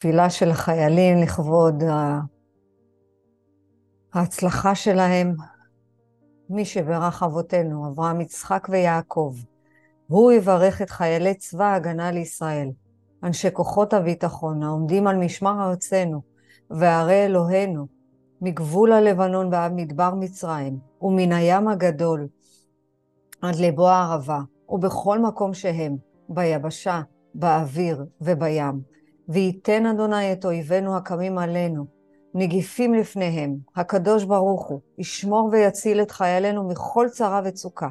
תפילה של החיילים לכבוד ההצלחה שלהם, מי שברך אבותינו, אברהם, יצחק ויעקב. הוא יברך את חיילי צבא ההגנה לישראל, אנשי כוחות הביטחון העומדים על משמר ארצנו וערי אלוהינו, מגבול הלבנון ועד מדבר מצרים, ומן הים הגדול עד לבוא הערבה, ובכל מקום שהם, ביבשה, באוויר ובים. וייתן אדוני את אויבינו הקמים עלינו, נגיפים לפניהם, הקדוש ברוך הוא, ישמור ויציל את חיילינו מכל צרה וצוקה,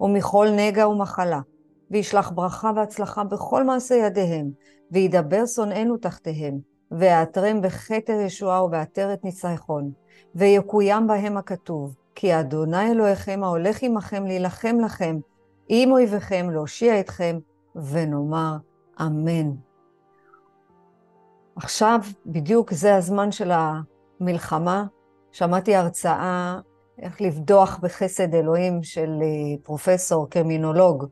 ומכל נגע ומחלה, וישלח ברכה והצלחה בכל מעשה ידיהם, וידבר שונאינו תחתיהם, ויעטרם בכתר ישועה ובעטרת ניצחון, ויקוים בהם הכתוב, כי אדוני אלוהיכם ההולך עמכם להילחם לכם, עם אויביכם להושיע אתכם, ונאמר אמן. עכשיו בדיוק זה הזמן של המלחמה. שמעתי הרצאה איך לבדוח בחסד אלוהים של אה, פרופסור, קרימינולוג,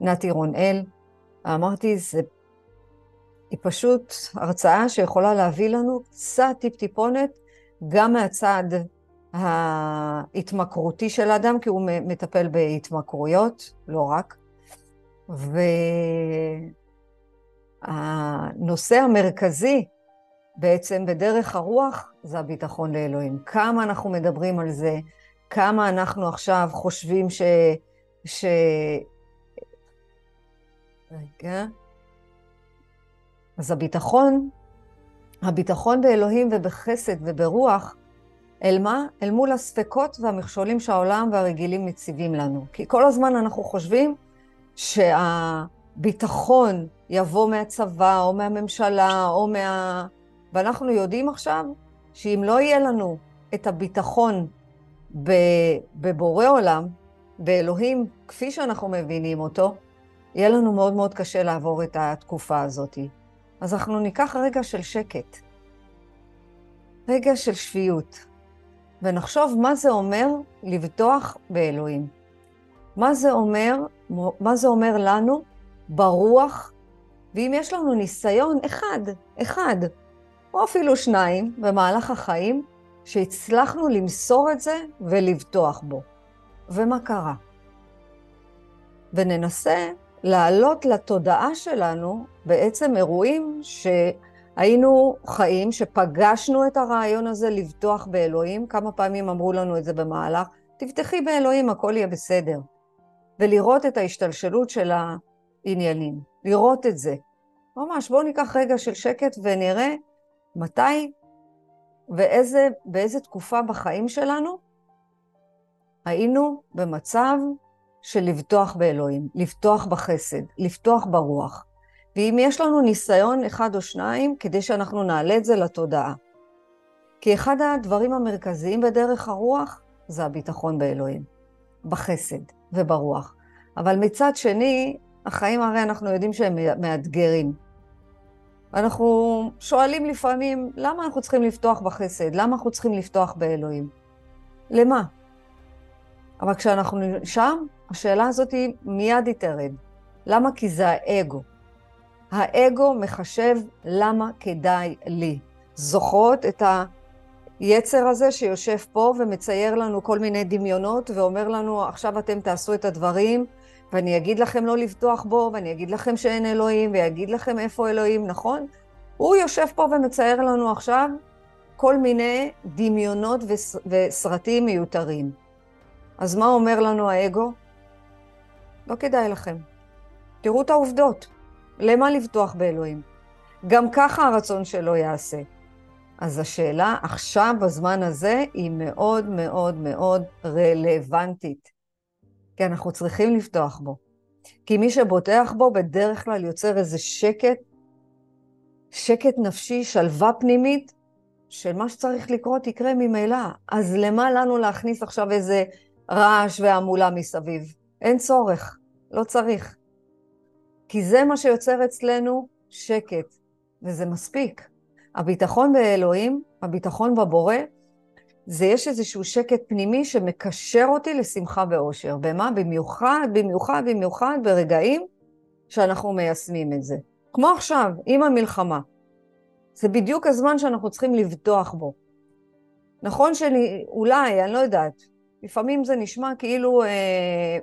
נתי רונאל. אמרתי, זה... היא פשוט הרצאה שיכולה להביא לנו קצת טיפ-טיפונת, גם מהצד ההתמכרותי של האדם, כי הוא מטפל בהתמכרויות, לא רק. ו... הנושא המרכזי בעצם בדרך הרוח זה הביטחון לאלוהים. כמה אנחנו מדברים על זה, כמה אנחנו עכשיו חושבים ש... ש... רגע. אז הביטחון, הביטחון באלוהים ובחסד וברוח, אל מה? אל מול הספקות והמכשולים שהעולם והרגילים מציבים לנו. כי כל הזמן אנחנו חושבים שהביטחון יבוא מהצבא או מהממשלה או מה... ואנחנו יודעים עכשיו שאם לא יהיה לנו את הביטחון בבורא עולם, באלוהים, כפי שאנחנו מבינים אותו, יהיה לנו מאוד מאוד קשה לעבור את התקופה הזאת. אז אנחנו ניקח רגע של שקט, רגע של שפיות, ונחשוב מה זה אומר לבטוח באלוהים. מה זה אומר, מה זה אומר לנו ברוח ואם יש לנו ניסיון אחד, אחד, או אפילו שניים במהלך החיים, שהצלחנו למסור את זה ולבטוח בו. ומה קרה? וננסה להעלות לתודעה שלנו בעצם אירועים שהיינו חיים, שפגשנו את הרעיון הזה לבטוח באלוהים. כמה פעמים אמרו לנו את זה במהלך, תבטחי באלוהים, הכל יהיה בסדר. ולראות את ההשתלשלות של העניינים. לראות את זה. ממש, בואו ניקח רגע של שקט ונראה מתי ואיזה, באיזה תקופה בחיים שלנו היינו במצב של לבטוח באלוהים, לבטוח בחסד, לבטוח ברוח. ואם יש לנו ניסיון אחד או שניים, כדי שאנחנו נעלה את זה לתודעה. כי אחד הדברים המרכזיים בדרך הרוח זה הביטחון באלוהים, בחסד וברוח. אבל מצד שני, החיים הרי אנחנו יודעים שהם מאתגרים. אנחנו שואלים לפעמים, למה אנחנו צריכים לפתוח בחסד? למה אנחנו צריכים לפתוח באלוהים? למה? אבל כשאנחנו שם, השאלה הזאת היא מיד היא תרד. למה? כי זה האגו. האגו מחשב למה כדאי לי. זוכרות את היצר הזה שיושב פה ומצייר לנו כל מיני דמיונות ואומר לנו, עכשיו אתם תעשו את הדברים ואני אגיד לכם לא לבטוח בו, ואני אגיד לכם שאין אלוהים, ואגיד לכם איפה אלוהים, נכון? הוא יושב פה ומצייר לנו עכשיו כל מיני דמיונות וסרטים מיותרים. אז מה אומר לנו האגו? לא כדאי לכם. תראו את העובדות. למה לבטוח באלוהים? גם ככה הרצון שלו יעשה. אז השאלה עכשיו, בזמן הזה, היא מאוד מאוד מאוד רלוונטית. כי אנחנו צריכים לפתוח בו. כי מי שבוטח בו בדרך כלל יוצר איזה שקט, שקט נפשי, שלווה פנימית, של מה שצריך לקרות יקרה ממילא. אז למה לנו להכניס עכשיו איזה רעש והמולה מסביב? אין צורך, לא צריך. כי זה מה שיוצר אצלנו שקט, וזה מספיק. הביטחון באלוהים, הביטחון בבורא, זה יש איזשהו שקט פנימי שמקשר אותי לשמחה ואושר. במה? במיוחד, במיוחד, במיוחד ברגעים שאנחנו מיישמים את זה. כמו עכשיו, עם המלחמה. זה בדיוק הזמן שאנחנו צריכים לבטוח בו. נכון שאני, אולי, אני לא יודעת, לפעמים זה נשמע כאילו אה,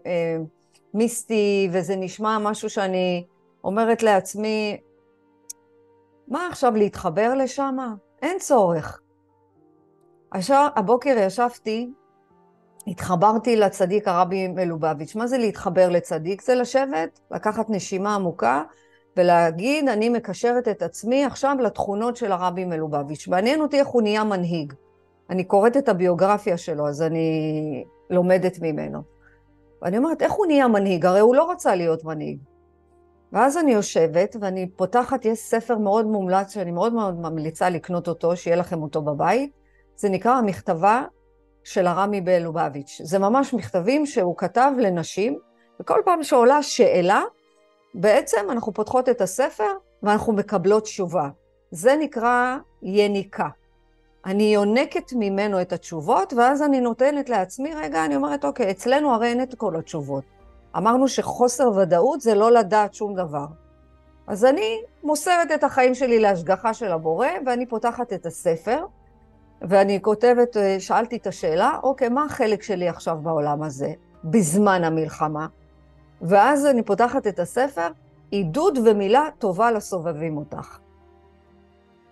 אה, מיסטי, וזה נשמע משהו שאני אומרת לעצמי, מה עכשיו להתחבר לשם? אין צורך. עכשיו, הבוקר ישבתי, התחברתי לצדיק הרבי מלובביץ'. מה זה להתחבר לצדיק? זה לשבת, לקחת נשימה עמוקה ולהגיד, אני מקשרת את עצמי עכשיו לתכונות של הרבי מלובביץ'. מעניין אותי איך הוא נהיה מנהיג. אני קוראת את הביוגרפיה שלו, אז אני לומדת ממנו. ואני אומרת, איך הוא נהיה מנהיג? הרי הוא לא רצה להיות מנהיג. ואז אני יושבת ואני פותחת, יש ספר מאוד מומלץ שאני מאוד מאוד ממליצה לקנות אותו, שיהיה לכם אותו בבית. זה נקרא המכתבה של הרמי בלובביץ'. זה ממש מכתבים שהוא כתב לנשים, וכל פעם שעולה שאלה, בעצם אנחנו פותחות את הספר ואנחנו מקבלות תשובה. זה נקרא יניקה. אני יונקת ממנו את התשובות, ואז אני נותנת לעצמי, רגע, אני אומרת, אוקיי, אצלנו הרי אין את כל התשובות. אמרנו שחוסר ודאות זה לא לדעת שום דבר. אז אני מוסרת את החיים שלי להשגחה של הבורא, ואני פותחת את הספר, ואני כותבת, אה, שאלתי את השאלה, אוקיי, מה החלק שלי עכשיו בעולם הזה, בזמן המלחמה? ואז אני פותחת את הספר, עידוד ומילה טובה לסובבים אותך.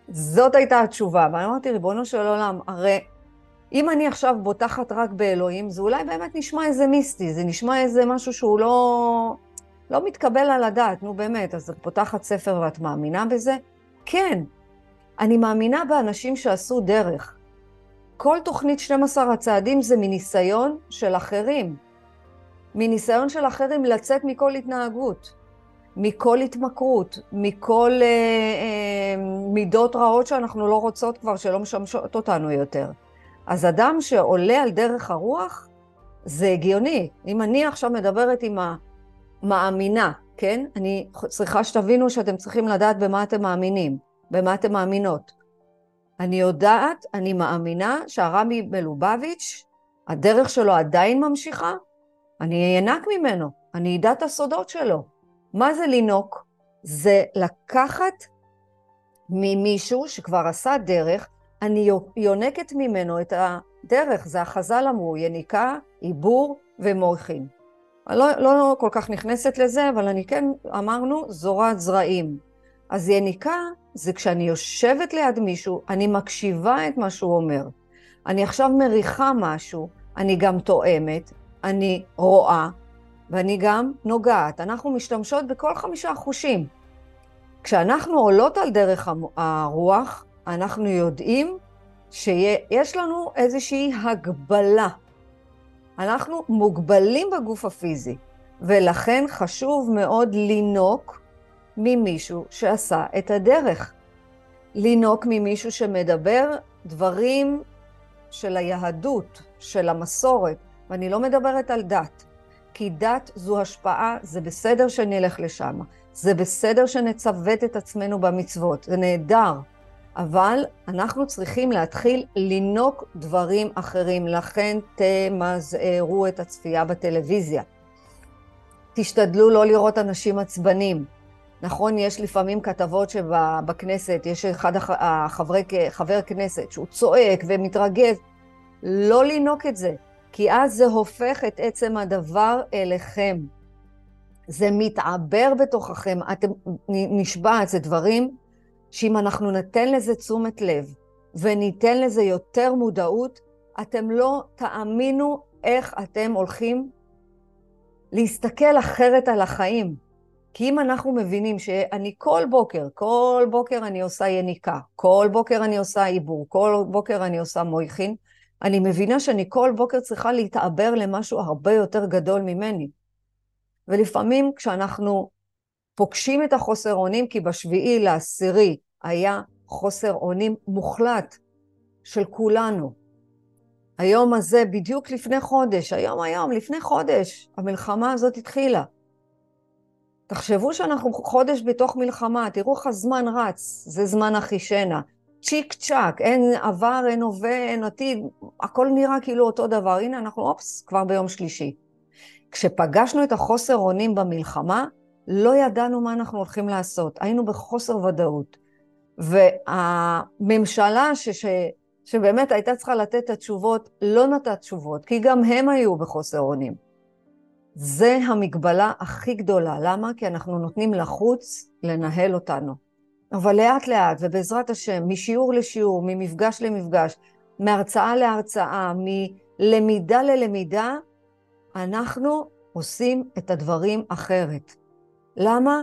זאת הייתה התשובה, ואני אמרתי, ריבונו של עולם, הרי אם אני עכשיו בוטחת רק באלוהים, זה אולי באמת נשמע איזה מיסטי, זה נשמע איזה משהו שהוא לא, לא מתקבל על הדעת, נו באמת, אז את פותחת ספר ואת מאמינה בזה? כן, אני מאמינה באנשים שעשו דרך. כל תוכנית 12 הצעדים זה מניסיון של אחרים. מניסיון של אחרים לצאת מכל התנהגות. מכל התמכרות, מכל אה, אה, מידות רעות שאנחנו לא רוצות כבר, שלא משמשות אותנו יותר. אז אדם שעולה על דרך הרוח, זה הגיוני. אם אני עכשיו מדברת עם המאמינה, כן? אני צריכה שתבינו שאתם צריכים לדעת במה אתם מאמינים, במה אתם מאמינות. אני יודעת, אני מאמינה שהרמי מלובביץ', הדרך שלו עדיין ממשיכה, אני אענק ממנו, אני אדע את הסודות שלו. מה זה לינוק? זה לקחת ממישהו שכבר עשה דרך, אני יונקת ממנו את הדרך, זה החז"ל אמרו, יניקה, עיבור ומורחין. אני לא, לא כל כך נכנסת לזה, אבל אני כן, אמרנו, זורת זרעים. אז יניקה זה כשאני יושבת ליד מישהו, אני מקשיבה את מה שהוא אומר. אני עכשיו מריחה משהו, אני גם תואמת, אני רואה, ואני גם נוגעת. אנחנו משתמשות בכל חמישה חושים. כשאנחנו עולות על דרך הרוח, אנחנו יודעים שיש לנו איזושהי הגבלה. אנחנו מוגבלים בגוף הפיזי, ולכן חשוב מאוד לינוק ממישהו שעשה את הדרך. לינוק ממישהו שמדבר דברים של היהדות, של המסורת, ואני לא מדברת על דת. כי דת זו השפעה, זה בסדר שנלך לשם, זה בסדר שנצוות את עצמנו במצוות, זה נהדר, אבל אנחנו צריכים להתחיל לינוק דברים אחרים, לכן תמזערו את הצפייה בטלוויזיה. תשתדלו לא לראות אנשים עצבנים. נכון, יש לפעמים כתבות שבכנסת, יש אחד החברי, חבר כנסת שהוא צועק ומתרגז, לא לינוק את זה. כי אז זה הופך את עצם הדבר אליכם. זה מתעבר בתוככם, אתם נשבעת, זה דברים שאם אנחנו ניתן לזה תשומת לב וניתן לזה יותר מודעות, אתם לא תאמינו איך אתם הולכים להסתכל אחרת על החיים. כי אם אנחנו מבינים שאני כל בוקר, כל בוקר אני עושה יניקה, כל בוקר אני עושה עיבור, כל בוקר אני עושה מויכין, אני מבינה שאני כל בוקר צריכה להתעבר למשהו הרבה יותר גדול ממני. ולפעמים כשאנחנו פוגשים את החוסר אונים, כי בשביעי לעשירי היה חוסר אונים מוחלט של כולנו. היום הזה, בדיוק לפני חודש, היום היום, לפני חודש, המלחמה הזאת התחילה. תחשבו שאנחנו חודש בתוך מלחמה, תראו איך הזמן רץ, זה זמן אחישנה. צ'יק צ'אק, אין עבר, אין הווה, אין עתיד, הכל נראה כאילו אותו דבר. הנה, אנחנו אופס, כבר ביום שלישי. כשפגשנו את החוסר אונים במלחמה, לא ידענו מה אנחנו הולכים לעשות, היינו בחוסר ודאות. והממשלה ש, ש, שבאמת הייתה צריכה לתת את התשובות, לא נתת תשובות, כי גם הם היו בחוסר אונים. זה המגבלה הכי גדולה. למה? כי אנחנו נותנים לחוץ לנהל אותנו. אבל לאט לאט, ובעזרת השם, משיעור לשיעור, ממפגש למפגש, מהרצאה להרצאה, מלמידה ללמידה, אנחנו עושים את הדברים אחרת. למה?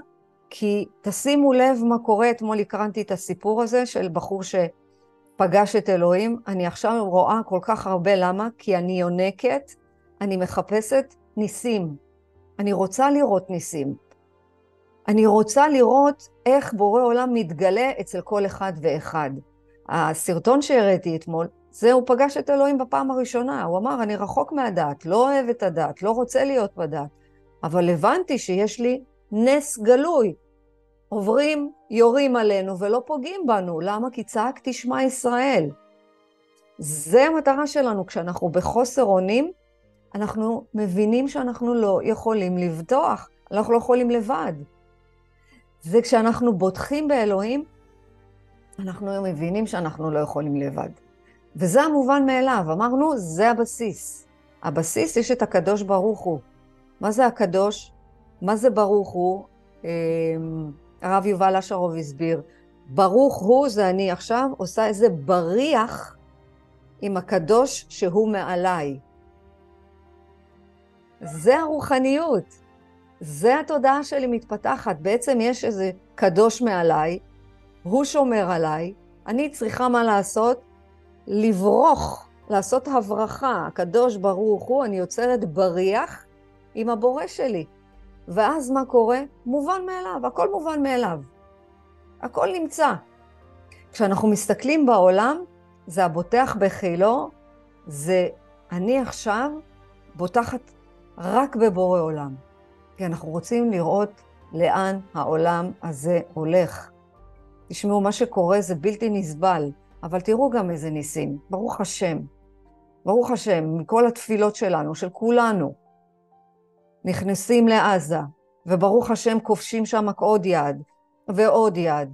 כי תשימו לב מה קורה, אתמול הקרנתי את הסיפור הזה של בחור שפגש את אלוהים. אני עכשיו רואה כל כך הרבה למה, כי אני יונקת, אני מחפשת ניסים. אני רוצה לראות ניסים. אני רוצה לראות איך בורא עולם מתגלה אצל כל אחד ואחד. הסרטון שהראיתי אתמול, זה הוא פגש את אלוהים בפעם הראשונה. הוא אמר, אני רחוק מהדת, לא אוהב את הדת, לא רוצה להיות בדת. אבל הבנתי שיש לי נס גלוי. עוברים, יורים עלינו ולא פוגעים בנו. למה? כי צעקתי שמע ישראל. זה המטרה שלנו. כשאנחנו בחוסר אונים, אנחנו מבינים שאנחנו לא יכולים לבטוח, אנחנו לא יכולים לבד. וכשאנחנו בוטחים באלוהים, אנחנו מבינים שאנחנו לא יכולים לבד. וזה המובן מאליו, אמרנו, זה הבסיס. הבסיס, יש את הקדוש ברוך הוא. מה זה הקדוש? מה זה ברוך הוא? אמ, הרב יובל אשרוב הסביר. ברוך הוא זה אני עכשיו עושה איזה בריח עם הקדוש שהוא מעליי. זה הרוחניות. זה התודעה שלי מתפתחת. בעצם יש איזה קדוש מעליי, הוא שומר עליי, אני צריכה מה לעשות? לברוך, לעשות הברכה. הקדוש ברוך הוא, אני יוצרת בריח עם הבורא שלי. ואז מה קורה? מובן מאליו, הכל מובן מאליו. הכל נמצא. כשאנחנו מסתכלים בעולם, זה הבוטח בחילו, זה אני עכשיו בוטחת רק בבורא עולם. כי אנחנו רוצים לראות לאן העולם הזה הולך. תשמעו, מה שקורה זה בלתי נסבל, אבל תראו גם איזה ניסים. ברוך השם. ברוך השם, מכל התפילות שלנו, של כולנו, נכנסים לעזה, וברוך השם כובשים שם עוד יד ועוד יד.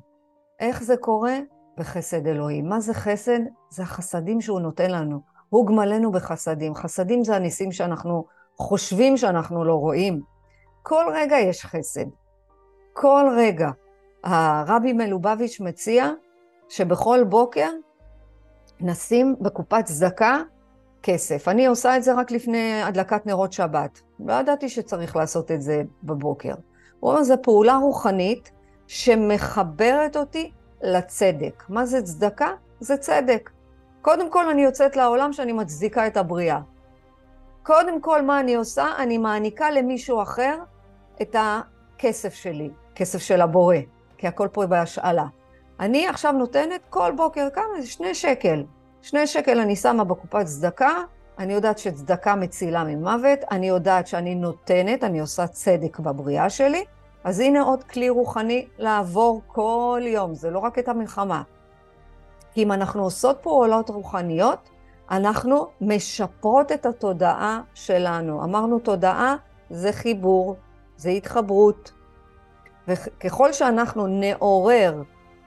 איך זה קורה? בחסד אלוהים. מה זה חסד? זה החסדים שהוא נותן לנו. הוא גמלנו בחסדים. חסדים זה הניסים שאנחנו חושבים שאנחנו לא רואים. כל רגע יש חסד. כל רגע. הרבי מלובביץ' מציע שבכל בוקר נשים בקופת צדקה כסף. אני עושה את זה רק לפני הדלקת נרות שבת. לא ידעתי שצריך לעשות את זה בבוקר. הוא אומר, זו פעולה רוחנית שמחברת אותי לצדק. מה זה צדקה? זה צדק. קודם כל אני יוצאת לעולם שאני מצדיקה את הבריאה. קודם כל, מה אני עושה? אני מעניקה למישהו אחר את הכסף שלי, כסף של הבורא, כי הכל פה בהשאלה. אני עכשיו נותנת כל בוקר כמה? שני שקל. שני שקל אני שמה בקופת צדקה, אני יודעת שצדקה מצילה ממוות, אני יודעת שאני נותנת, אני עושה צדק בבריאה שלי, אז הנה עוד כלי רוחני לעבור כל יום, זה לא רק את המלחמה. כי אם אנחנו עושות פעולות רוחניות, אנחנו משפרות את התודעה שלנו. אמרנו תודעה זה חיבור, זה התחברות. וככל שאנחנו נעורר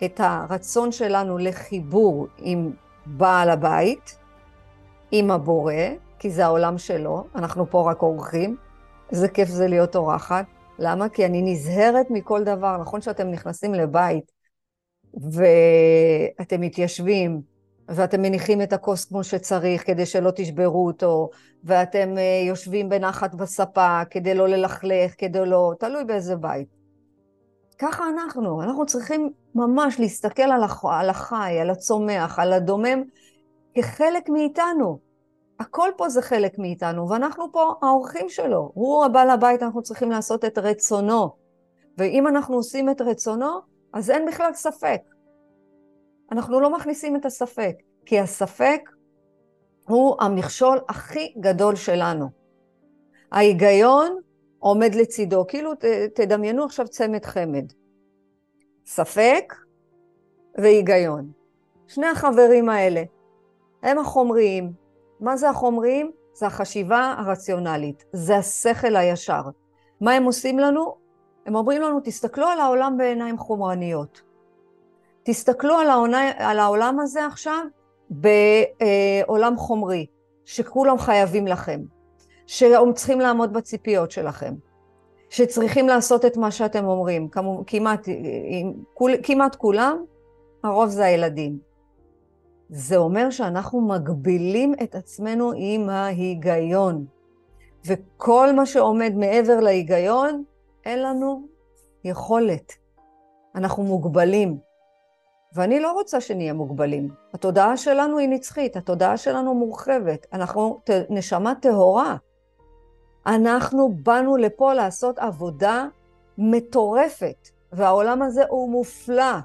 את הרצון שלנו לחיבור עם בעל הבית, עם הבורא, כי זה העולם שלו, אנחנו פה רק אורחים, איזה כיף זה להיות אורחת. למה? כי אני נזהרת מכל דבר. נכון שאתם נכנסים לבית ואתם מתיישבים, ואתם מניחים את הכוס כמו שצריך כדי שלא תשברו אותו, ואתם uh, יושבים בנחת בספה כדי לא ללכלך, כדי לא... תלוי באיזה בית. ככה אנחנו, אנחנו צריכים ממש להסתכל על, הח... על החי, על הצומח, על הדומם, כחלק מאיתנו. הכל פה זה חלק מאיתנו, ואנחנו פה האורחים שלו. הוא הבעל הבית, אנחנו צריכים לעשות את רצונו. ואם אנחנו עושים את רצונו, אז אין בכלל ספק. אנחנו לא מכניסים את הספק, כי הספק הוא המכשול הכי גדול שלנו. ההיגיון עומד לצידו, כאילו ת, תדמיינו עכשיו צמד חמד. ספק והיגיון. שני החברים האלה, הם החומריים. מה זה החומריים? זה החשיבה הרציונלית, זה השכל הישר. מה הם עושים לנו? הם אומרים לנו, תסתכלו על העולם בעיניים חומרניות. תסתכלו על, העונה, על העולם הזה עכשיו בעולם חומרי, שכולם חייבים לכם, שהם צריכים לעמוד בציפיות שלכם, שצריכים לעשות את מה שאתם אומרים, כמעט, כמעט כולם, הרוב זה הילדים. זה אומר שאנחנו מגבילים את עצמנו עם ההיגיון. וכל מה שעומד מעבר להיגיון, אין לנו יכולת. אנחנו מוגבלים. ואני לא רוצה שנהיה מוגבלים. התודעה שלנו היא נצחית, התודעה שלנו מורחבת. אנחנו נשמה טהורה. אנחנו באנו לפה לעשות עבודה מטורפת, והעולם הזה הוא מופלא.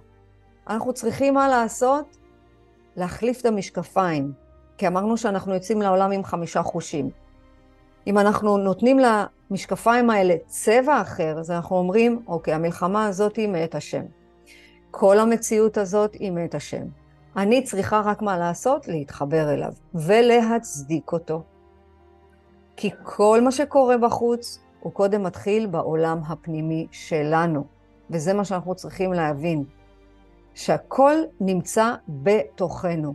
אנחנו צריכים מה לעשות? להחליף את המשקפיים, כי אמרנו שאנחנו יוצאים לעולם עם חמישה חושים. אם אנחנו נותנים למשקפיים האלה צבע אחר, אז אנחנו אומרים, אוקיי, המלחמה הזאת היא מאת השם. כל המציאות הזאת היא מאת השם. אני צריכה רק מה לעשות? להתחבר אליו ולהצדיק אותו. כי כל מה שקורה בחוץ, הוא קודם מתחיל בעולם הפנימי שלנו. וזה מה שאנחנו צריכים להבין. שהכל נמצא בתוכנו.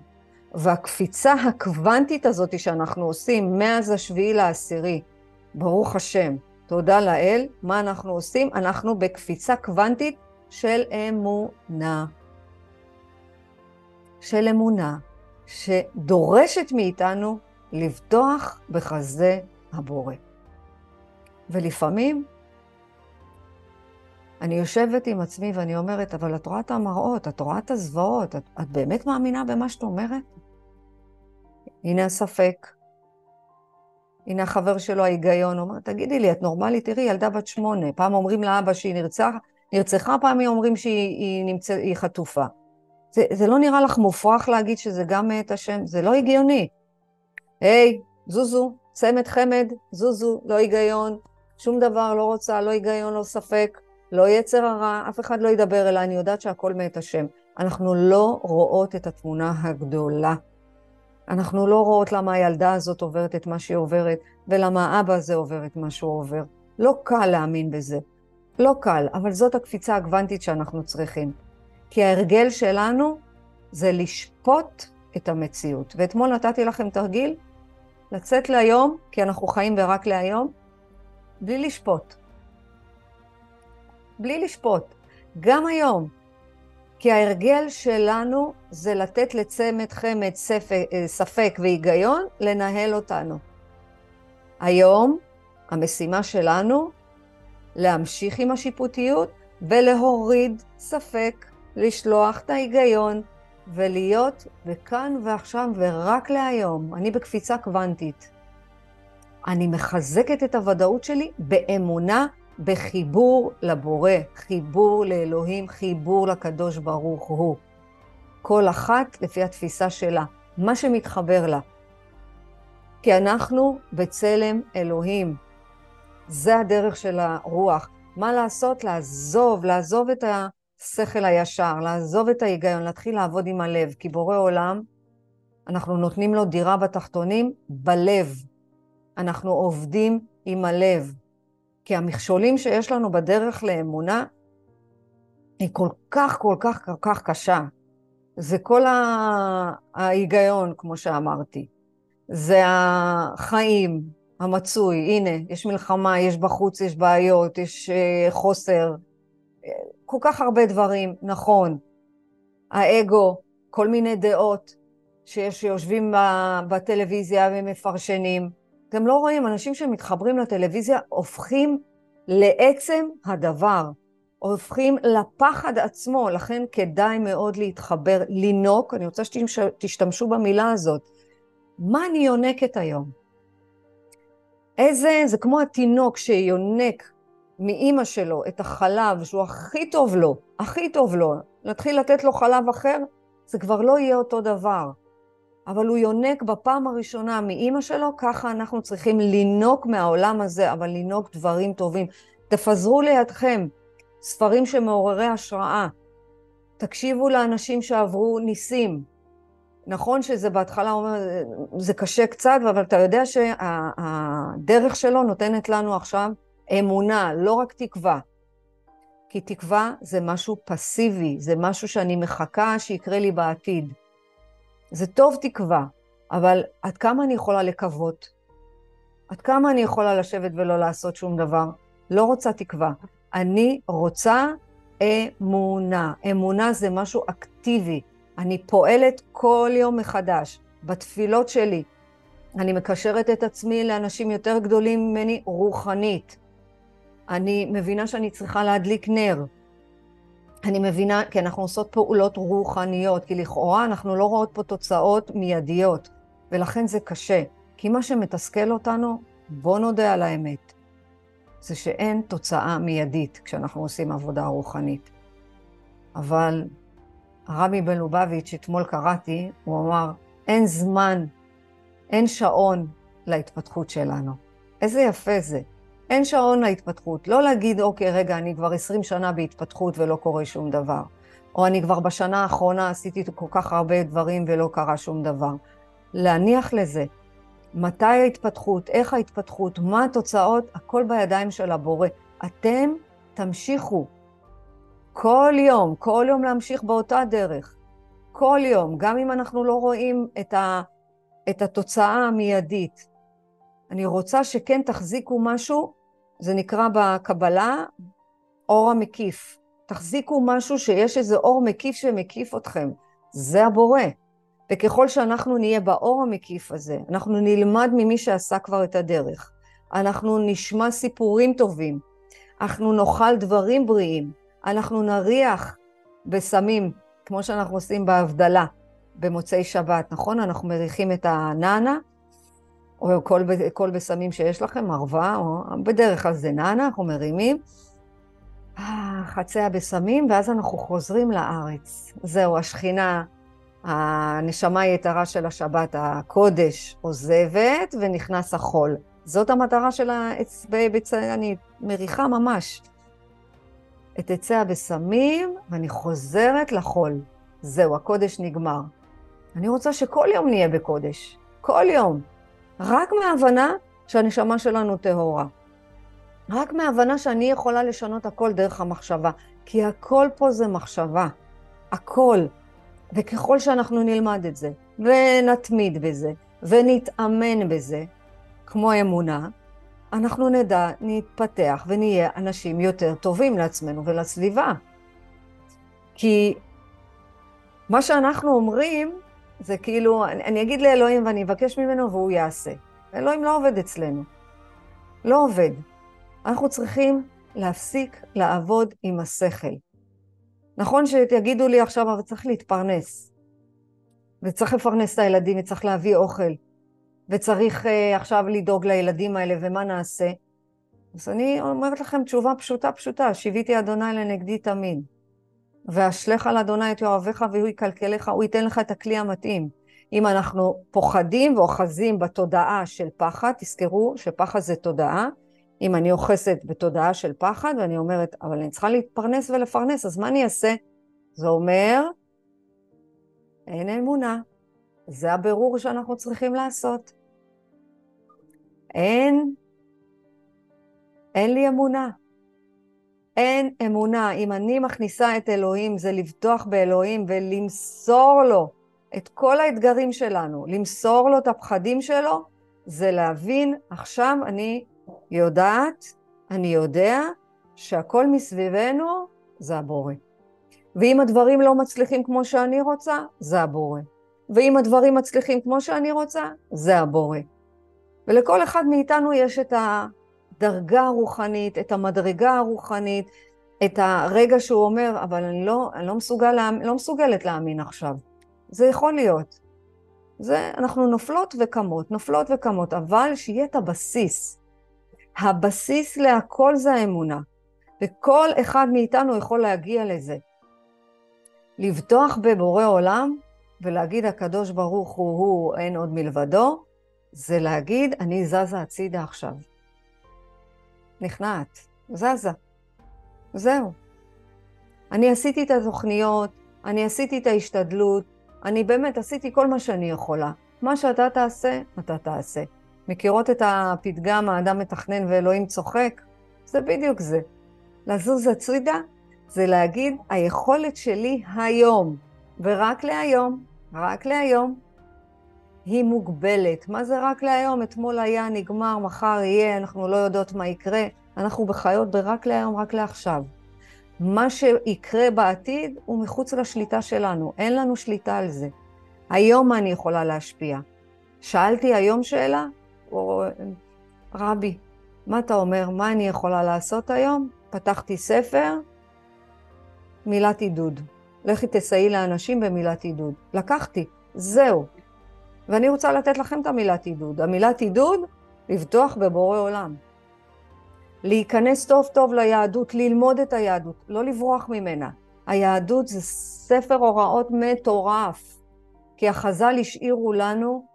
והקפיצה הקוונטית הזאת שאנחנו עושים מאז השביעי לעשירי, ברוך השם, תודה לאל, מה אנחנו עושים? אנחנו בקפיצה קוונטית של אמונה. של אמונה, שדורשת מאיתנו לבטוח בחזה הבורא. ולפעמים אני יושבת עם עצמי ואני אומרת, אבל את רואה את המראות, את רואה את הזוועות, את, את באמת מאמינה במה שאת אומרת? הנה הספק. הנה החבר שלו, ההיגיון, אומר, תגידי לי, את נורמלית? תראי, ילדה בת שמונה. פעם אומרים לאבא שהיא נרצח, נרצחה, פעם היא אומרים שהיא נמצא, חטופה. זה, זה לא נראה לך מופרך להגיד שזה גם מאת השם? זה לא הגיוני. היי, זוזו, צמד חמד, זוזו, לא היגיון, שום דבר לא רוצה, לא היגיון, לא ספק. לא יצר הרע, אף אחד לא ידבר אליי, אני יודעת שהכל מאת השם. אנחנו לא רואות את התמונה הגדולה. אנחנו לא רואות למה הילדה הזאת עוברת את מה שהיא עוברת, ולמה האבא הזה עובר את מה שהוא עובר. לא קל להאמין בזה. לא קל, אבל זאת הקפיצה הגוונטית שאנחנו צריכים. כי ההרגל שלנו זה לשפוט את המציאות. ואתמול נתתי לכם תרגיל, לצאת להיום, כי אנחנו חיים ורק להיום, בלי לשפוט. בלי לשפוט. גם היום. כי ההרגל שלנו זה לתת לצמד חמד ספק, אה, ספק והיגיון לנהל אותנו. היום המשימה שלנו להמשיך עם השיפוטיות ולהוריד ספק, לשלוח את ההיגיון ולהיות בכאן ועכשיו ורק להיום. אני בקפיצה קוונטית. אני מחזקת את הוודאות שלי באמונה בחיבור לבורא, חיבור לאלוהים, חיבור לקדוש ברוך הוא. כל אחת לפי התפיסה שלה, מה שמתחבר לה. כי אנחנו בצלם אלוהים. זה הדרך של הרוח. מה לעשות? לעזוב, לעזוב את השכל הישר, לעזוב את ההיגיון, להתחיל לעבוד עם הלב. כי בורא עולם, אנחנו נותנים לו דירה בתחתונים בלב. אנחנו עובדים עם הלב. כי המכשולים שיש לנו בדרך לאמונה היא כל כך, כל כך, כל כך קשה. זה כל ההיגיון, כמו שאמרתי. זה החיים, המצוי, הנה, יש מלחמה, יש בחוץ, יש בעיות, יש uh, חוסר, כל כך הרבה דברים, נכון. האגו, כל מיני דעות שיש, שיושבים בטלוויזיה ומפרשנים. אתם לא רואים, אנשים שמתחברים לטלוויזיה הופכים לעצם הדבר, הופכים לפחד עצמו, לכן כדאי מאוד להתחבר, לינוק, אני רוצה שתשתמשו במילה הזאת. מה אני יונקת היום? איזה, זה כמו התינוק שיונק מאימא שלו את החלב שהוא הכי טוב לו, הכי טוב לו, נתחיל לתת לו חלב אחר, זה כבר לא יהיה אותו דבר. אבל הוא יונק בפעם הראשונה מאימא שלו, ככה אנחנו צריכים לינוק מהעולם הזה, אבל לינוק דברים טובים. תפזרו לידכם ספרים שמעוררי השראה. תקשיבו לאנשים שעברו ניסים. נכון שזה בהתחלה אומר, זה קשה קצת, אבל אתה יודע שהדרך שלו נותנת לנו עכשיו אמונה, לא רק תקווה. כי תקווה זה משהו פסיבי, זה משהו שאני מחכה שיקרה לי בעתיד. זה טוב תקווה, אבל עד כמה אני יכולה לקוות? עד כמה אני יכולה לשבת ולא לעשות שום דבר? לא רוצה תקווה. אני רוצה אמונה. אמונה זה משהו אקטיבי. אני פועלת כל יום מחדש. בתפילות שלי, אני מקשרת את עצמי לאנשים יותר גדולים ממני רוחנית. אני מבינה שאני צריכה להדליק נר. אני מבינה, כי אנחנו עושות פעולות רוחניות, כי לכאורה אנחנו לא רואות פה תוצאות מיידיות, ולכן זה קשה. כי מה שמתסכל אותנו, בוא נודה על האמת, זה שאין תוצאה מיידית כשאנחנו עושים עבודה רוחנית. אבל הרבי בלובביץ', אתמול קראתי, הוא אמר, אין זמן, אין שעון להתפתחות שלנו. איזה יפה זה. אין שעון להתפתחות. לא להגיד, אוקיי, רגע, אני כבר 20 שנה בהתפתחות ולא קורה שום דבר. או אני כבר בשנה האחרונה עשיתי כל כך הרבה דברים ולא קרה שום דבר. להניח לזה. מתי ההתפתחות, איך ההתפתחות, מה התוצאות, הכל בידיים של הבורא. אתם תמשיכו. כל יום, כל יום להמשיך באותה דרך. כל יום, גם אם אנחנו לא רואים את, ה, את התוצאה המיידית. אני רוצה שכן תחזיקו משהו, זה נקרא בקבלה אור המקיף. תחזיקו משהו שיש איזה אור מקיף שמקיף אתכם. זה הבורא. וככל שאנחנו נהיה באור המקיף הזה, אנחנו נלמד ממי שעשה כבר את הדרך. אנחנו נשמע סיפורים טובים. אנחנו נאכל דברים בריאים. אנחנו נריח בסמים, כמו שאנחנו עושים בהבדלה במוצאי שבת, נכון? אנחנו מריחים את הנאנה, או כל, כל בסמים שיש לכם, ערווה, או בדרך כלל זה נאנה, אנחנו מרימים. אה, חצי הבשמים, ואז אנחנו חוזרים לארץ. זהו, השכינה, הנשמה היתרה של השבת, הקודש, עוזבת ונכנס החול. זאת המטרה של העץ, אני מריחה ממש. את עצי הבשמים, ואני חוזרת לחול. זהו, הקודש נגמר. אני רוצה שכל יום נהיה בקודש. כל יום. רק מההבנה שהנשמה שלנו טהורה. רק מההבנה שאני יכולה לשנות הכל דרך המחשבה. כי הכל פה זה מחשבה. הכל. וככל שאנחנו נלמד את זה, ונתמיד בזה, ונתאמן בזה, כמו אמונה, אנחנו נדע, נתפתח ונהיה אנשים יותר טובים לעצמנו ולסביבה. כי מה שאנחנו אומרים זה כאילו, אני, אני אגיד לאלוהים ואני אבקש ממנו והוא יעשה. אלוהים לא עובד אצלנו. לא עובד. אנחנו צריכים להפסיק לעבוד עם השכל. נכון שיגידו לי עכשיו, אבל צריך להתפרנס. וצריך לפרנס את הילדים, וצריך להביא אוכל. וצריך uh, עכשיו לדאוג לילדים האלה, ומה נעשה? אז אני אומרת לכם תשובה פשוטה פשוטה, שיוויתי אדוני לנגדי תמיד. ואשלך על אדוני את יואביך והוא יקלקלך, הוא ייתן לך את הכלי המתאים. אם אנחנו פוחדים ואוחזים בתודעה של פחד, תזכרו שפחד זה תודעה. אם אני אוחזת בתודעה של פחד ואני אומרת, אבל אני צריכה להתפרנס ולפרנס, אז מה אני אעשה? זה אומר, אין אמונה. זה הבירור שאנחנו צריכים לעשות. אין, אין לי אמונה. אין אמונה. אם אני מכניסה את אלוהים, זה לבטוח באלוהים ולמסור לו את כל האתגרים שלנו, למסור לו את הפחדים שלו, זה להבין, עכשיו אני יודעת, אני יודע, שהכל מסביבנו זה הבורא. ואם הדברים לא מצליחים כמו שאני רוצה, זה הבורא. ואם הדברים מצליחים כמו שאני רוצה, זה הבורא. ולכל אחד מאיתנו יש את הדרגה הרוחנית, את המדרגה הרוחנית, את הרגע שהוא אומר, אבל אני לא, אני לא, מסוגל, לא מסוגלת להאמין עכשיו. זה יכול להיות. זה, אנחנו נופלות וקמות, נופלות וקמות, אבל שיהיה את הבסיס. הבסיס להכל זה האמונה, וכל אחד מאיתנו יכול להגיע לזה. לבטוח בבורא עולם ולהגיד הקדוש ברוך הוא, הוא, אין עוד מלבדו, זה להגיד, אני זזה הצידה עכשיו. נכנעת, זזה. זהו. אני עשיתי את התוכניות, אני עשיתי את ההשתדלות, אני באמת עשיתי כל מה שאני יכולה. מה שאתה תעשה, אתה תעשה. מכירות את הפתגם, האדם מתכנן ואלוהים צוחק? זה בדיוק זה. לזוז הצידה זה להגיד, היכולת שלי היום, ורק להיום, רק להיום, היא מוגבלת. מה זה רק להיום? אתמול היה, נגמר, מחר יהיה, אנחנו לא יודעות מה יקרה. אנחנו בחיות ברק להיום, רק לעכשיו. מה שיקרה בעתיד הוא מחוץ לשליטה שלנו, אין לנו שליטה על זה. היום מה אני יכולה להשפיע? שאלתי היום שאלה, או רבי, מה אתה אומר? מה אני יכולה לעשות היום? פתחתי ספר, מילת עידוד. לכי תסייעי לאנשים במילת עידוד. לקחתי, זהו. ואני רוצה לתת לכם את המילת עידוד. המילת עידוד, לבטוח בבורא עולם. להיכנס טוב טוב ליהדות, ללמוד את היהדות, לא לברוח ממנה. היהדות זה ספר הוראות מטורף, כי החז"ל השאירו לנו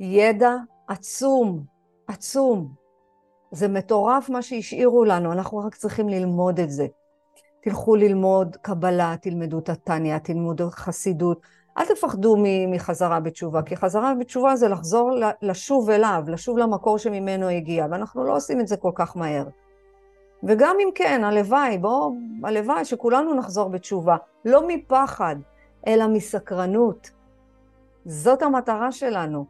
ידע עצום, עצום. זה מטורף מה שהשאירו לנו, אנחנו רק צריכים ללמוד את זה. תלכו ללמוד קבלה, תלמדו את התניא, תלמדו חסידות. אל תפחדו מחזרה בתשובה, כי חזרה בתשובה זה לחזור, לשוב אליו, לשוב למקור שממנו הגיע, ואנחנו לא עושים את זה כל כך מהר. וגם אם כן, הלוואי, בואו, הלוואי שכולנו נחזור בתשובה. לא מפחד, אלא מסקרנות. זאת המטרה שלנו.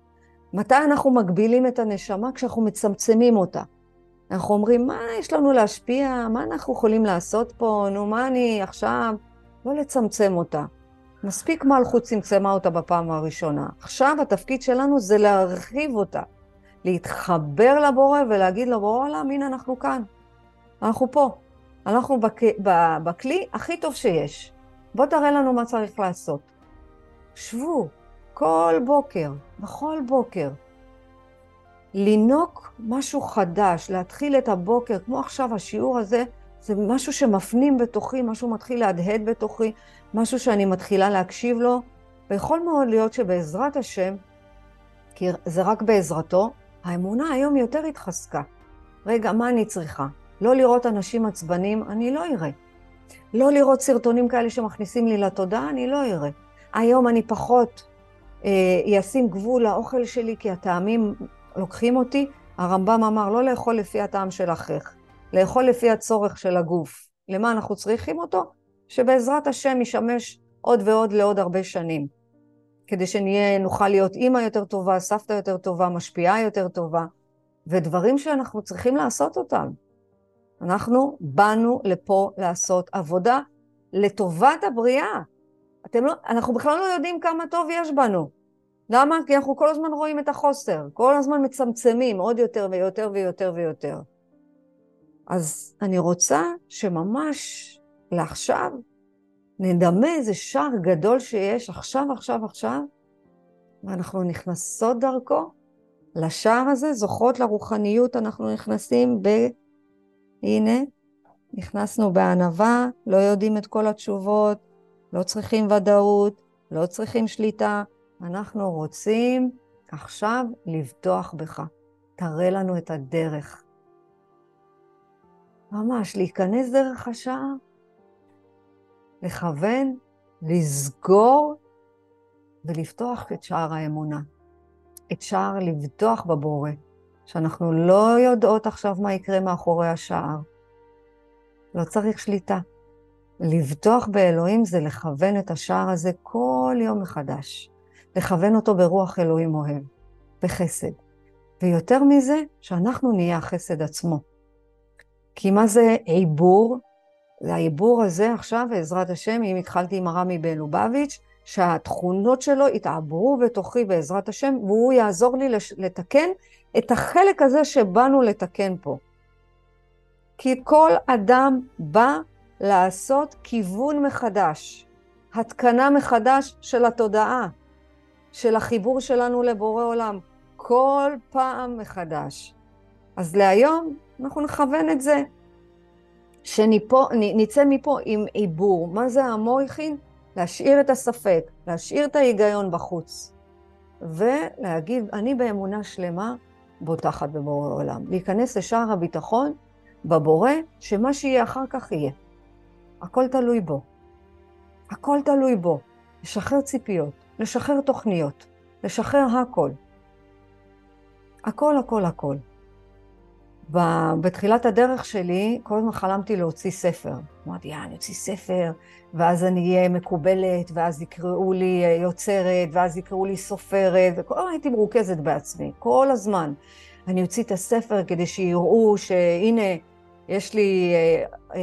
מתי אנחנו מגבילים את הנשמה? כשאנחנו מצמצמים אותה. אנחנו אומרים, מה יש לנו להשפיע? מה אנחנו יכולים לעשות פה? נו, מה אני עכשיו? לא לצמצם אותה. מספיק מלכות צמצמה אותה בפעם הראשונה. עכשיו התפקיד שלנו זה להרחיב אותה. להתחבר לבורא ולהגיד לבורא עולם, הנה אנחנו כאן. אנחנו פה. אנחנו בק... בכלי הכי טוב שיש. בוא תראה לנו מה צריך לעשות. שבו כל בוקר, בכל בוקר, לינוק משהו חדש, להתחיל את הבוקר, כמו עכשיו השיעור הזה, זה משהו שמפנים בתוכי, משהו מתחיל להדהד בתוכי, משהו שאני מתחילה להקשיב לו, ויכול מאוד להיות שבעזרת השם, כי זה רק בעזרתו, האמונה היום יותר התחזקה. רגע, מה אני צריכה? לא לראות אנשים עצבנים, אני לא אראה. לא לראות סרטונים כאלה שמכניסים לי לתודעה, אני לא אראה. היום אני פחות אה, אשים גבול לאוכל שלי, כי הטעמים לוקחים אותי. הרמב"ם אמר לא לאכול לפי הטעם של אחיך, לאכול לפי הצורך של הגוף. למה אנחנו צריכים אותו? שבעזרת השם ישמש עוד ועוד לעוד הרבה שנים. כדי שנהיה, נוכל להיות אימא יותר טובה, סבתא יותר טובה, משפיעה יותר טובה, ודברים שאנחנו צריכים לעשות אותם. אנחנו באנו לפה לעשות עבודה לטובת הבריאה. אתם לא, אנחנו בכלל לא יודעים כמה טוב יש בנו. למה? כי אנחנו כל הזמן רואים את החוסר, כל הזמן מצמצמים עוד יותר ויותר ויותר ויותר. אז אני רוצה שממש לעכשיו נדמה איזה שער גדול שיש עכשיו, עכשיו, עכשיו, ואנחנו נכנסות דרכו לשער הזה, זוכרות לרוחניות, אנחנו נכנסים ב... הנה, נכנסנו בענווה, לא יודעים את כל התשובות, לא צריכים ודאות, לא צריכים שליטה, אנחנו רוצים עכשיו לבטוח בך. תראה לנו את הדרך. ממש, להיכנס דרך השער, לכוון, לסגור ולפתוח את שער האמונה. את שער לבטוח בבורא, שאנחנו לא יודעות עכשיו מה יקרה מאחורי השער. לא צריך שליטה. לבטוח באלוהים זה לכוון את השער הזה כל יום מחדש. לכוון אותו ברוח אלוהים אוהב, בחסד. ויותר מזה, שאנחנו נהיה החסד עצמו. כי מה זה עיבור? העיבור הזה עכשיו, בעזרת השם, אם התחלתי עם הרמי בלובביץ', שהתכונות שלו יתעברו בתוכי בעזרת השם, והוא יעזור לי לתקן את החלק הזה שבאנו לתקן פה. כי כל אדם בא לעשות כיוון מחדש, התקנה מחדש של התודעה. של החיבור שלנו לבורא עולם, כל פעם מחדש. אז להיום אנחנו נכוון את זה, שנצא מפה עם עיבור. מה זה המויכין? להשאיר את הספק, להשאיר את ההיגיון בחוץ, ולהגיד, אני באמונה שלמה בוטחת בבורא עולם. להיכנס לשער הביטחון בבורא, שמה שיהיה אחר כך יהיה. הכל תלוי בו. הכל תלוי בו. לשחרר ציפיות. לשחרר תוכניות, לשחרר הכל. הכל, הכל, הכל. בתחילת הדרך שלי, כל הזמן חלמתי להוציא ספר. אמרתי, יא, אני אוציא ספר, ואז אני אהיה מקובלת, ואז יקראו לי אה, יוצרת, ואז יקראו לי סופרת, וכל הזמן הייתי מרוכזת בעצמי, כל הזמן. אני אוציא את הספר כדי שיראו שהנה, יש לי אה, אה,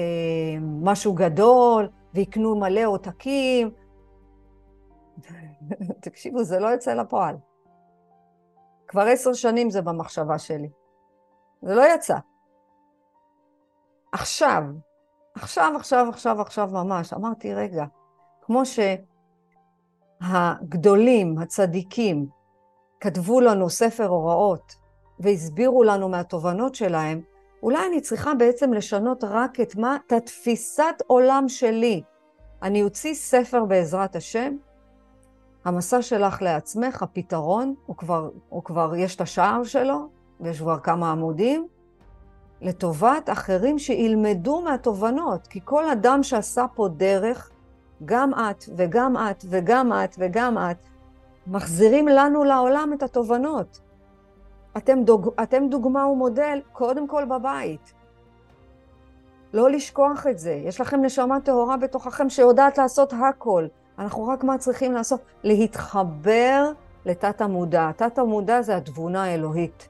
משהו גדול, ויקנו מלא עותקים. תקשיבו, זה לא יוצא לפועל. כבר עשר שנים זה במחשבה שלי. זה לא יצא. עכשיו, עכשיו, עכשיו, עכשיו, עכשיו ממש, אמרתי, רגע, כמו שהגדולים, הצדיקים, כתבו לנו ספר הוראות והסבירו לנו מהתובנות שלהם, אולי אני צריכה בעצם לשנות רק את מה? את התפיסת עולם שלי. אני אוציא ספר בעזרת השם, המסע שלך לעצמך, הפתרון, הוא כבר, הוא כבר יש את השער שלו, ויש כבר כמה עמודים, לטובת אחרים שילמדו מהתובנות. כי כל אדם שעשה פה דרך, גם את וגם את וגם את וגם את, מחזירים לנו לעולם את התובנות. אתם, דוג, אתם דוגמה ומודל קודם כל בבית. לא לשכוח את זה. יש לכם נשמה טהורה בתוככם שיודעת לעשות הכל. אנחנו רק מה צריכים לעשות? להתחבר לתת המודע. תת המודע זה התבונה האלוהית.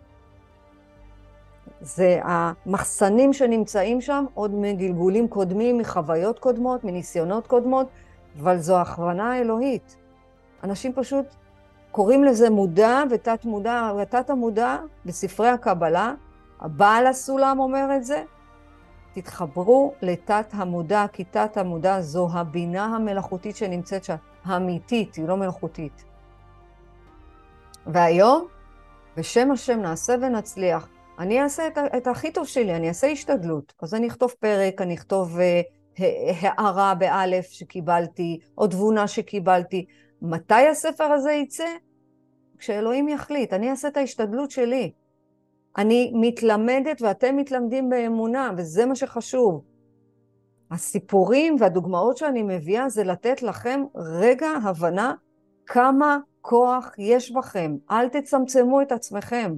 זה המחסנים שנמצאים שם עוד מגלגולים קודמים, מחוויות קודמות, מניסיונות קודמות, אבל זו הכוונה האלוהית. אנשים פשוט קוראים לזה מודע ותת מודע, ותת המודע בספרי הקבלה, הבעל הסולם אומר את זה, תתחברו לתת המודע, כי תת המודע זו הבינה המלאכותית שנמצאת שם, האמיתית, היא לא מלאכותית. והיום, בשם השם נעשה ונצליח. אני אעשה את, את הכי טוב שלי, אני אעשה השתדלות. אז אני אכתוב פרק, אני אכתוב uh, הערה באלף שקיבלתי, או תבונה שקיבלתי. מתי הספר הזה יצא? כשאלוהים יחליט. אני אעשה את ההשתדלות שלי. אני מתלמדת ואתם מתלמדים באמונה, וזה מה שחשוב. הסיפורים והדוגמאות שאני מביאה זה לתת לכם רגע הבנה כמה כוח יש בכם. אל תצמצמו את עצמכם.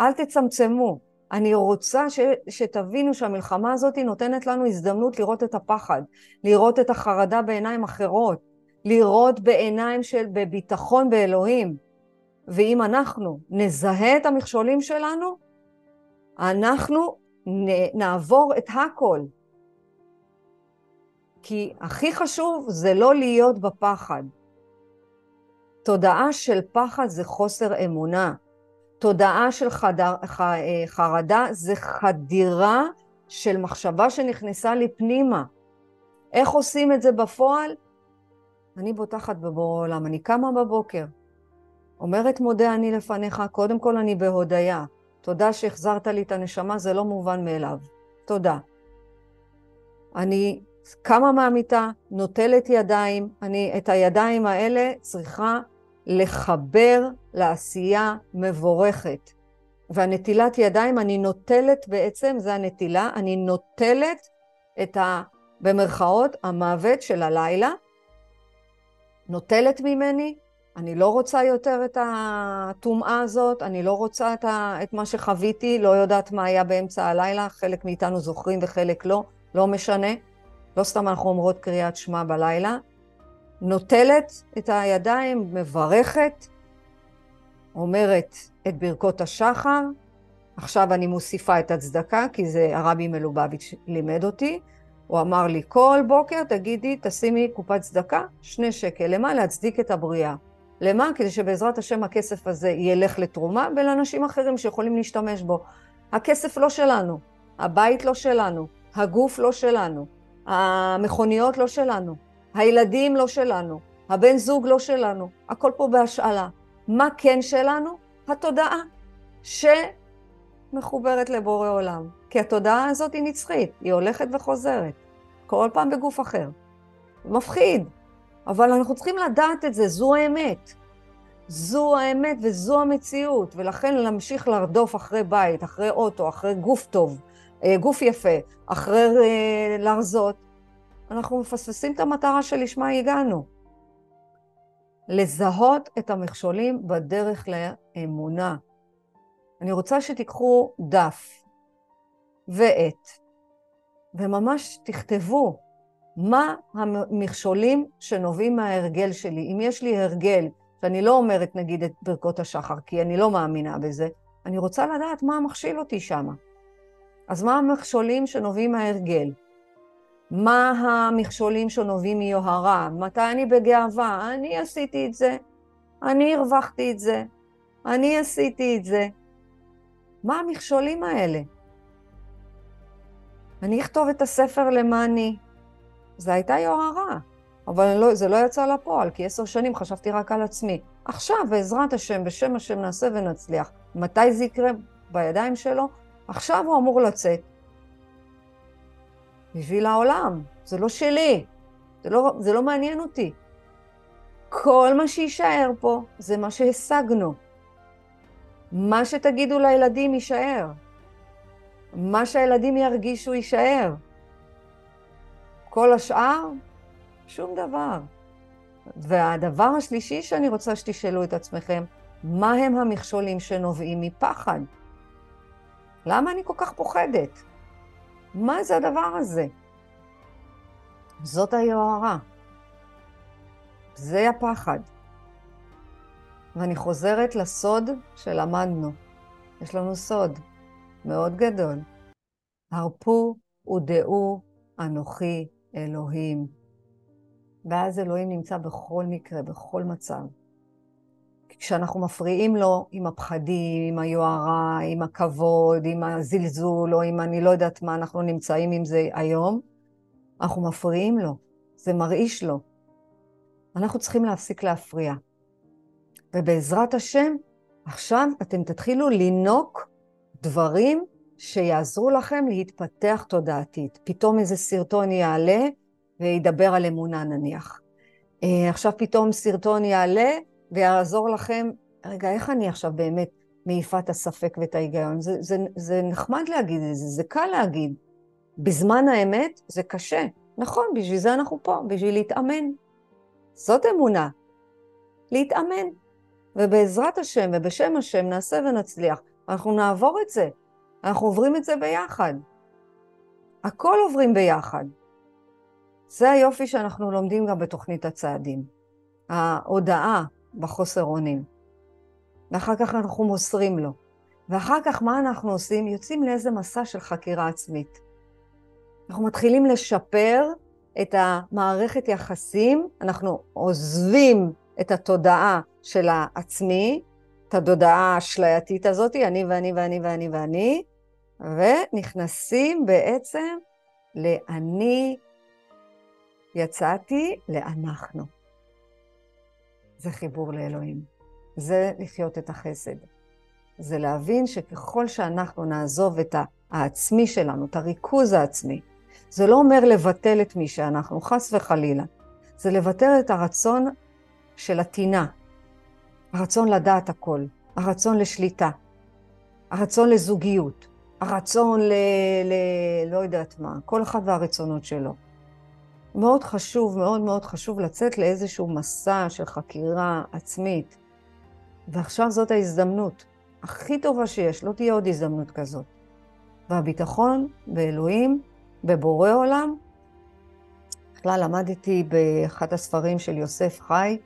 אל תצמצמו. אני רוצה ש, שתבינו שהמלחמה הזאת נותנת לנו הזדמנות לראות את הפחד, לראות את החרדה בעיניים אחרות, לראות בעיניים של בביטחון באלוהים. ואם אנחנו נזהה את המכשולים שלנו, אנחנו נעבור את הכל. כי הכי חשוב זה לא להיות בפחד. תודעה של פחד זה חוסר אמונה. תודעה של חדר, ח, חרדה זה חדירה של מחשבה שנכנסה לי פנימה. איך עושים את זה בפועל? אני בוטחת בבורא עולם, אני קמה בבוקר, אומרת מודה אני לפניך, קודם כל אני בהודיה. תודה שהחזרת לי את הנשמה, זה לא מובן מאליו. תודה. אני קמה מהמיטה, נוטלת ידיים, אני את הידיים האלה צריכה לחבר לעשייה מבורכת. והנטילת ידיים, אני נוטלת בעצם, זה הנטילה, אני נוטלת את ה... במרכאות, המוות של הלילה, נוטלת ממני, אני לא רוצה יותר את הטומאה הזאת, אני לא רוצה את, ה... את מה שחוויתי, לא יודעת מה היה באמצע הלילה, חלק מאיתנו זוכרים וחלק לא, לא משנה. לא סתם אנחנו אומרות קריאת שמע בלילה. נוטלת את הידיים, מברכת, אומרת את ברכות השחר. עכשיו אני מוסיפה את הצדקה, כי זה הרבי מלובביץ' לימד אותי. הוא אמר לי, כל בוקר תגידי, תשימי קופת צדקה, שני שקל. למה? להצדיק את הבריאה. למה? כדי שבעזרת השם הכסף הזה ילך לתרומה ולאנשים אחרים שיכולים להשתמש בו. הכסף לא שלנו, הבית לא שלנו, הגוף לא שלנו, המכוניות לא שלנו, הילדים לא שלנו, הבן זוג לא שלנו, הכל פה בהשאלה. מה כן שלנו? התודעה שמחוברת לבורא עולם. כי התודעה הזאת היא נצחית, היא הולכת וחוזרת, כל פעם בגוף אחר. מפחיד, אבל אנחנו צריכים לדעת את זה, זו האמת. זו האמת וזו המציאות, ולכן להמשיך לרדוף אחרי בית, אחרי אוטו, אחרי גוף טוב, אה, גוף יפה, אחרי אה, להרזות, אנחנו מפספסים את המטרה שלשמה הגענו. לזהות את המכשולים בדרך לאמונה. אני רוצה שתיקחו דף, ועת, וממש תכתבו מה המכשולים שנובעים מההרגל שלי. אם יש לי הרגל, שאני לא אומרת נגיד את ברכות השחר, כי אני לא מאמינה בזה, אני רוצה לדעת מה מכשיל אותי שם. אז מה המכשולים שנובעים מההרגל? מה המכשולים שנובעים מיוהרה? מתי אני בגאווה? אני עשיתי את זה, אני הרווחתי את זה, אני עשיתי את זה. מה המכשולים האלה? אני אכתוב את הספר למעני. זו הייתה יוהרה, אבל לא, זה לא יצא לפועל, כי עשר שנים חשבתי רק על עצמי. עכשיו, בעזרת השם, בשם השם נעשה ונצליח. מתי זה יקרה? בידיים שלו? עכשיו הוא אמור לצאת. בשביל העולם, זה לא שלי, זה לא, זה לא מעניין אותי. כל מה שיישאר פה זה מה שהשגנו. מה שתגידו לילדים יישאר. מה שהילדים ירגישו יישאר. כל השאר, שום דבר. והדבר השלישי שאני רוצה שתשאלו את עצמכם, מה הם המכשולים שנובעים מפחד? למה אני כל כך פוחדת? מה זה הדבר הזה? זאת היוהרה. זה הפחד. ואני חוזרת לסוד שלמדנו. יש לנו סוד מאוד גדול. הרפו ודעו אנוכי אלוהים. ואז אלוהים נמצא בכל מקרה, בכל מצב. כשאנחנו מפריעים לו עם הפחדים, עם היוהרה, עם הכבוד, עם הזלזול, או עם אני לא יודעת מה אנחנו נמצאים עם זה היום, אנחנו מפריעים לו, זה מרעיש לו. אנחנו צריכים להפסיק להפריע. ובעזרת השם, עכשיו אתם תתחילו לינוק דברים שיעזרו לכם להתפתח תודעתית. פתאום איזה סרטון יעלה וידבר על אמונה נניח. אה, עכשיו פתאום סרטון יעלה ויעזור לכם, רגע, איך אני עכשיו באמת מעיפה את הספק ואת ההיגיון? זה, זה, זה נחמד להגיד את זה, זה קל להגיד. בזמן האמת זה קשה. נכון, בשביל זה אנחנו פה, בשביל להתאמן. זאת אמונה. להתאמן. ובעזרת השם ובשם השם נעשה ונצליח. אנחנו נעבור את זה. אנחנו עוברים את זה ביחד. הכל עוברים ביחד. זה היופי שאנחנו לומדים גם בתוכנית הצעדים. ההודעה בחוסר אונים. ואחר כך אנחנו מוסרים לו. ואחר כך מה אנחנו עושים? יוצאים לאיזה מסע של חקירה עצמית. אנחנו מתחילים לשפר את המערכת יחסים, אנחנו עוזבים את התודעה של העצמי, את התודעה האשלייתית הזאת, אני ואני ואני ואני ואני, ונכנסים בעצם לאני יצאתי לאנחנו. זה חיבור לאלוהים. זה לחיות את החסד. זה להבין שככל שאנחנו נעזוב את העצמי שלנו, את הריכוז העצמי, זה לא אומר לבטל את מי שאנחנו, חס וחלילה. זה לבטל את הרצון של הטינה, הרצון לדעת הכל, הרצון לשליטה, הרצון לזוגיות, הרצון ל... ל... לא יודעת מה, כל אחד והרצונות שלו. מאוד חשוב, מאוד מאוד חשוב לצאת לאיזשהו מסע של חקירה עצמית. ועכשיו זאת ההזדמנות הכי טובה שיש, לא תהיה עוד הזדמנות כזאת. והביטחון באלוהים, בבורא עולם, בכלל למדתי באחד הספרים של יוסף חי,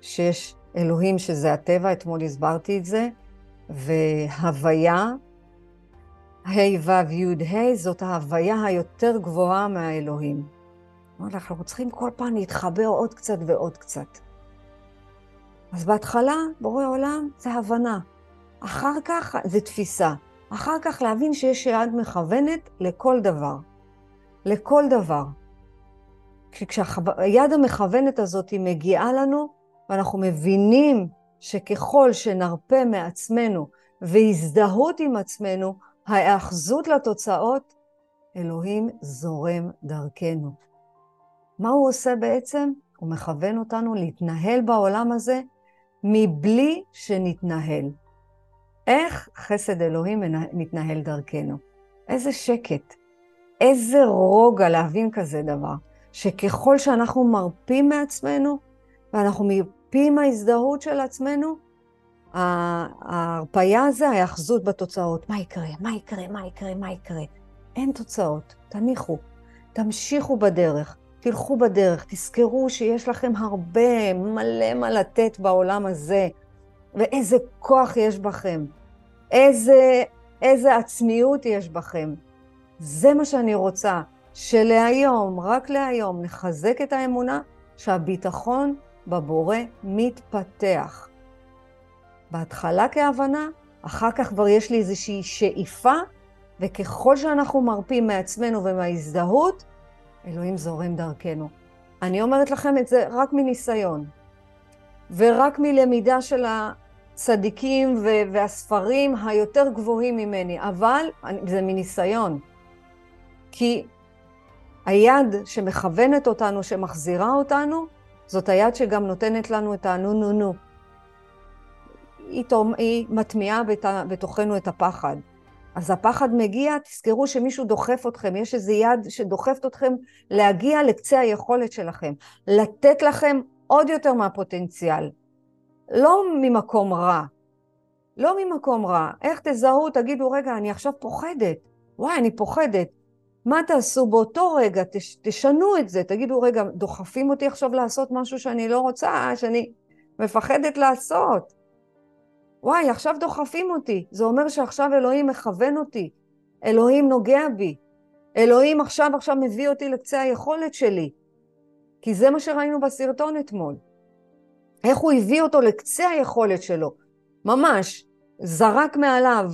שיש אלוהים שזה הטבע, אתמול הסברתי את זה, והוויה, ה' ו' י' ה', זאת ההוויה היותר גבוהה מהאלוהים. אנחנו צריכים כל פעם להתחבר עוד קצת ועוד קצת. אז בהתחלה, בורא עולם זה הבנה. אחר כך זה תפיסה. אחר כך להבין שיש יד מכוונת לכל דבר. לכל דבר. כשהיד המכוונת הזאת היא מגיעה לנו, ואנחנו מבינים שככל שנרפה מעצמנו והזדהות עם עצמנו, ההאחזות לתוצאות, אלוהים זורם דרכנו. מה הוא עושה בעצם? הוא מכוון אותנו להתנהל בעולם הזה מבלי שנתנהל. איך חסד אלוהים מתנהל דרכנו? איזה שקט, איזה רוגע להבין כזה דבר, שככל שאנחנו מרפים מעצמנו, ואנחנו מרפים מההזדהות של עצמנו, ההרפייה זה ההאחזות בתוצאות. מה יקרה? מה יקרה? מה יקרה? מה יקרה? אין תוצאות, תניחו, תמשיכו בדרך, תלכו בדרך, תזכרו שיש לכם הרבה, מלא מה לתת בעולם הזה, ואיזה כוח יש בכם, איזה, איזה עצמיות יש בכם. זה מה שאני רוצה, שלהיום, רק להיום, נחזק את האמונה שהביטחון בבורא מתפתח. בהתחלה כהבנה, אחר כך כבר יש לי איזושהי שאיפה, וככל שאנחנו מרפים מעצמנו ומההזדהות, אלוהים זורם דרכנו. אני אומרת לכם את זה רק מניסיון, ורק מלמידה של הצדיקים והספרים היותר גבוהים ממני, אבל זה מניסיון. כי היד שמכוונת אותנו, שמחזירה אותנו, זאת היד שגם נותנת לנו את הנו נו נו. היא, היא מטמיעה בתוכנו את הפחד. אז הפחד מגיע, תזכרו שמישהו דוחף אתכם, יש איזו יד שדוחפת אתכם להגיע לקצה היכולת שלכם, לתת לכם עוד יותר מהפוטנציאל. לא ממקום רע, לא ממקום רע. איך תזהו, תגידו, רגע, אני עכשיו פוחדת. וואי, אני פוחדת. מה תעשו באותו רגע? תש, תשנו את זה. תגידו, רגע, דוחפים אותי עכשיו לעשות משהו שאני לא רוצה, שאני מפחדת לעשות. וואי, עכשיו דוחפים אותי. זה אומר שעכשיו אלוהים מכוון אותי. אלוהים נוגע בי. אלוהים עכשיו עכשיו מביא אותי לקצה היכולת שלי. כי זה מה שראינו בסרטון אתמול. איך הוא הביא אותו לקצה היכולת שלו. ממש, זרק מעליו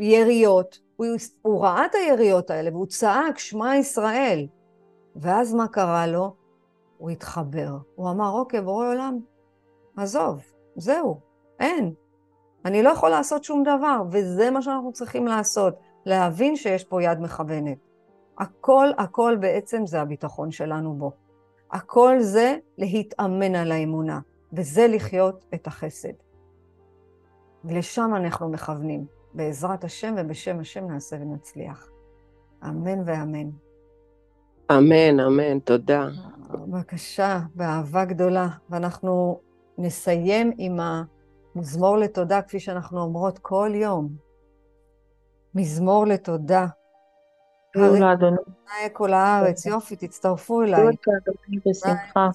יריות, הוא, הוא ראה את היריות האלה והוא צעק, שמע ישראל. ואז מה קרה לו? הוא התחבר. הוא אמר, אוקיי, בורא עולם, עזוב, זהו, אין. אני לא יכול לעשות שום דבר, וזה מה שאנחנו צריכים לעשות, להבין שיש פה יד מכוונת. הכל, הכל בעצם זה הביטחון שלנו בו. הכל זה להתאמן על האמונה, וזה לחיות את החסד. ולשם אנחנו מכוונים. בעזרת השם ובשם השם נעשה ונצליח. אמן ואמן. אמן, אמן, תודה. בבקשה, באהבה גדולה. ואנחנו נסיים עם המזמור לתודה, כפי שאנחנו אומרות כל יום. מזמור לתודה. הרי אדוני. כל הארץ, יופי, תצטרפו אליי. בשמחה.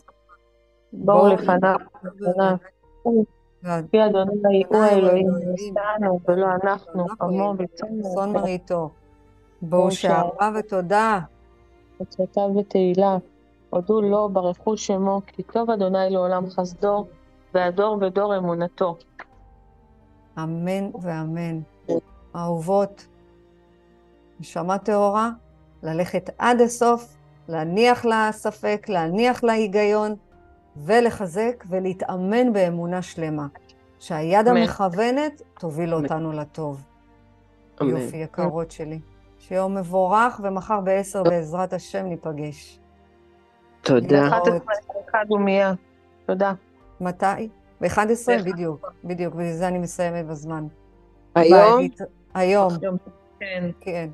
בואו לפניו. כי אדוני הוא האלוהים, נשאנו ולא אנחנו, עמו וצאן מרעיתו. בואו שערה ותודה. עצותיו ותהילה. הודו לו, ברכו שמו, כי טוב אדוני לעולם חסדו, והדור ודור אמונתו. אמן ואמן. אהובות, נשמה טהורה, ללכת עד הסוף, להניח לה ספק, להניח לה היגיון, ולחזק ולהתאמן באמונה שלמה. שהיד אמן. המכוונת תוביל אמן. אותנו לטוב. אמן. יופי, יקרות שלי. שיום מבורך, ומחר בעשר בעזרת השם ניפגש. תודה. ב-11 ומיה. תודה. מתי? ב-11? בדיוק, בדיוק, בגלל זה אני מסיימת בזמן. היום? היום. כן. כן.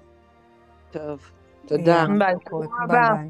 טוב, תודה. ביי. ביי.